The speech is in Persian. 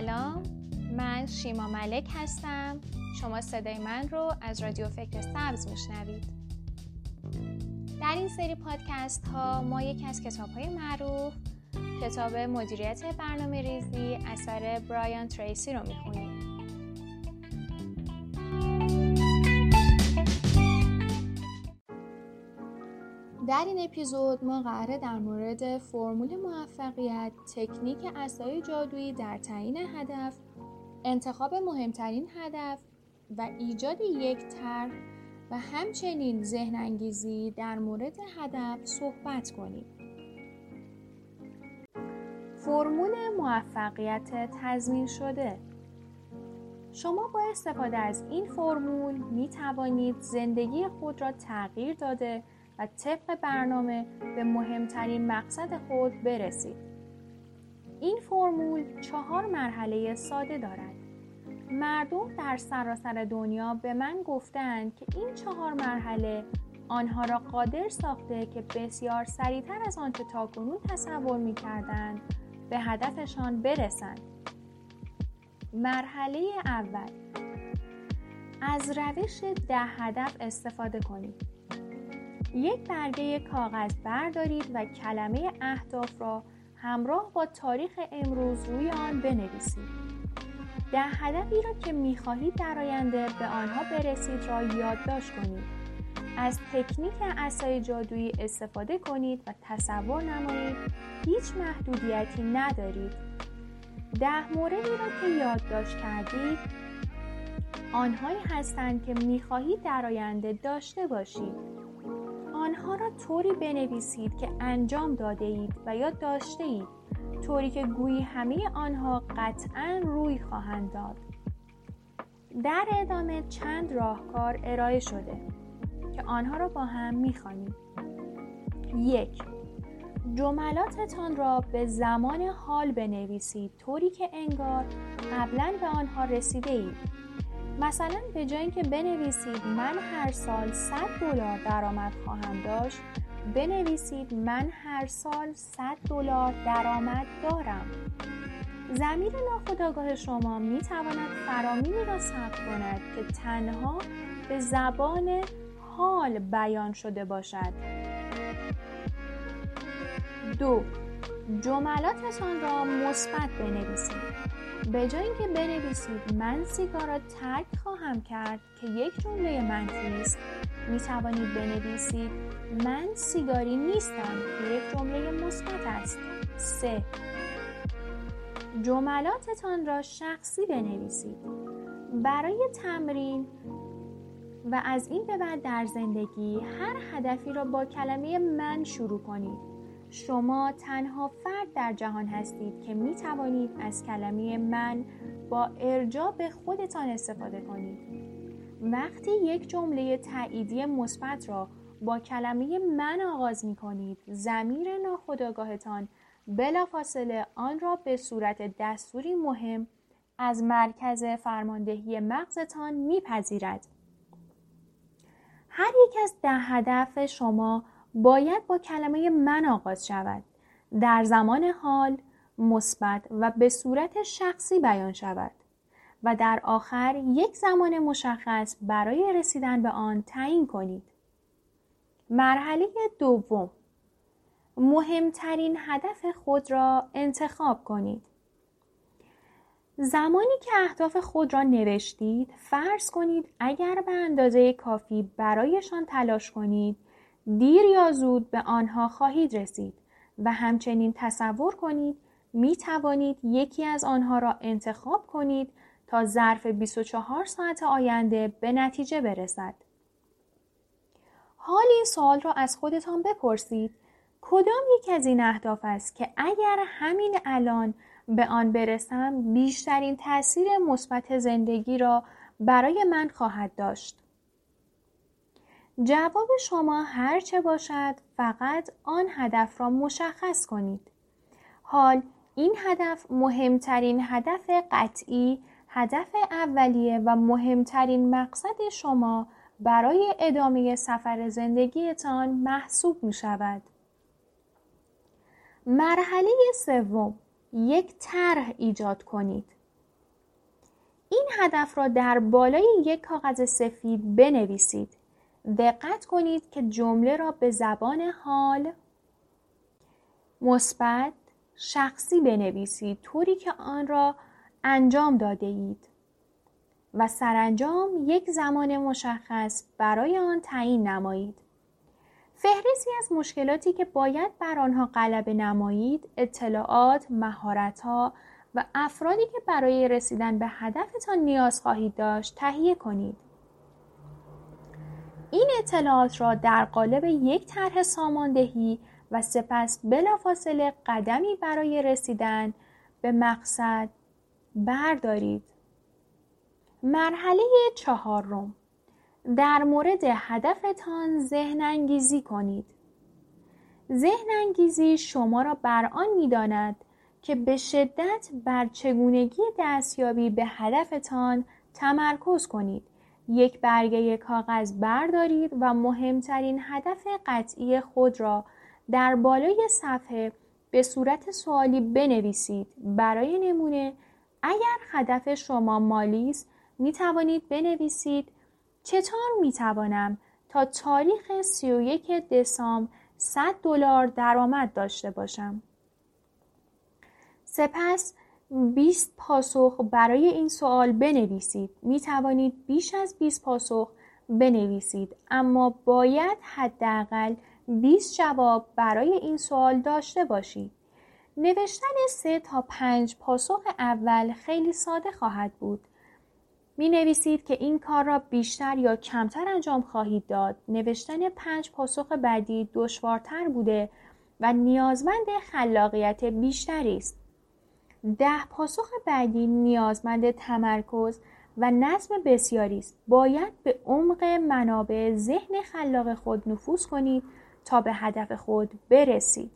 سلام من شیما ملک هستم. شما صدای من رو از رادیو فکر سبز میشنوید. در این سری پادکست ها ما یکی از کتاب های معروف کتاب مدیریت برنامه ریزی اثر برایان تریسی رو می‌خونیم. در این اپیزود ما قراره در مورد فرمول موفقیت، تکنیک اسای جادویی در تعیین هدف، انتخاب مهمترین هدف و ایجاد یک طرح و همچنین ذهن انگیزی در مورد هدف صحبت کنیم. فرمول موفقیت تضمین شده شما با استفاده از این فرمول می توانید زندگی خود را تغییر داده و طبق برنامه به مهمترین مقصد خود برسید. این فرمول چهار مرحله ساده دارد. مردم در سراسر دنیا به من گفتند که این چهار مرحله آنها را قادر ساخته که بسیار سریعتر از آنچه تاکنون تصور می کردند به هدفشان برسند. مرحله اول از روش ده هدف استفاده کنید. یک برگه کاغذ بردارید و کلمه اهداف را همراه با تاریخ امروز روی آن بنویسید. ده هدفی را که می‌خواهید در آینده به آنها برسید را یادداشت کنید. از تکنیک اسای جادویی استفاده کنید و تصور نمایید هیچ محدودیتی ندارید. ده موردی را که یادداشت کردید آنهایی هستند که می‌خواهید در آینده داشته باشید. آنها را طوری بنویسید که انجام داده اید و یا داشته اید طوری که گویی همه آنها قطعا روی خواهند داد. در ادامه چند راهکار ارائه شده که آنها را با هم می‌خوانیم. یک جملاتتان را به زمان حال بنویسید طوری که انگار قبلا به آنها رسیده اید مثلا به جای اینکه بنویسید من هر سال 100 دلار درآمد خواهم داشت بنویسید من هر سال 100 دلار درآمد دارم. زمیر ناخودآگاه شما می تواند فرامینی را ثبت کند که تنها به زبان حال بیان شده باشد. دو جملاتتان را مثبت بنویسید. به جای اینکه بنویسید من سیگار را ترک خواهم کرد که یک جمله منفی است می توانید بنویسید من سیگاری نیستم که یک جمله مثبت است. سه. جملاتتان را شخصی بنویسید. برای تمرین و از این به بعد در زندگی هر هدفی را با کلمه من شروع کنید. شما تنها فرد در جهان هستید که می توانید از کلمه من با ارجا به خودتان استفاده کنید. وقتی یک جمله تاییدی مثبت را با کلمه من آغاز می کنید، زمیر ناخودآگاهتان بلافاصله آن را به صورت دستوری مهم از مرکز فرماندهی مغزتان میپذیرد. هر یک از ده هدف شما باید با کلمه من آغاز شود. در زمان حال مثبت و به صورت شخصی بیان شود و در آخر یک زمان مشخص برای رسیدن به آن تعیین کنید. مرحله دوم. مهمترین هدف خود را انتخاب کنید. زمانی که اهداف خود را نوشتید فرض کنید اگر به اندازه کافی برایشان تلاش کنید دیر یا زود به آنها خواهید رسید و همچنین تصور کنید می توانید یکی از آنها را انتخاب کنید تا ظرف 24 ساعت آینده به نتیجه برسد. حال این سوال را از خودتان بپرسید کدام یک از این اهداف است که اگر همین الان به آن برسم بیشترین تاثیر مثبت زندگی را برای من خواهد داشت. جواب شما هر چه باشد فقط آن هدف را مشخص کنید. حال این هدف مهمترین هدف قطعی، هدف اولیه و مهمترین مقصد شما برای ادامه سفر زندگیتان محسوب می شود. مرحله سوم یک طرح ایجاد کنید. این هدف را در بالای یک کاغذ سفید بنویسید. دقت کنید که جمله را به زبان حال مثبت شخصی بنویسید طوری که آن را انجام داده اید و سرانجام یک زمان مشخص برای آن تعیین نمایید. فهرستی از مشکلاتی که باید بر آنها غلبه نمایید اطلاعات، مهارت‌ها و افرادی که برای رسیدن به هدفتان نیاز خواهید داشت تهیه کنید. این اطلاعات را در قالب یک طرح ساماندهی و سپس بلافاصله قدمی برای رسیدن به مقصد بردارید. مرحله چهارم در مورد هدفتان ذهن انگیزی کنید. ذهن انگیزی شما را بر آن می‌داند که به شدت بر چگونگی دستیابی به هدفتان تمرکز کنید. یک برگه کاغذ بردارید و مهمترین هدف قطعی خود را در بالای صفحه به صورت سوالی بنویسید. برای نمونه اگر هدف شما مالی است می توانید بنویسید چطور می توانم تا تاریخ 31 دسامبر 100 دلار درآمد داشته باشم. سپس 20 پاسخ برای این سوال بنویسید. می توانید بیش از 20 پاسخ بنویسید اما باید حداقل 20 جواب برای این سوال داشته باشید. نوشتن سه تا پنج پاسخ اول خیلی ساده خواهد بود. می نویسید که این کار را بیشتر یا کمتر انجام خواهید داد. نوشتن پنج پاسخ بعدی دشوارتر بوده و نیازمند خلاقیت بیشتری است. ده پاسخ بعدی نیازمند تمرکز و نظم بسیاری است. باید به عمق منابع ذهن خلاق خود نفوذ کنید تا به هدف خود برسید.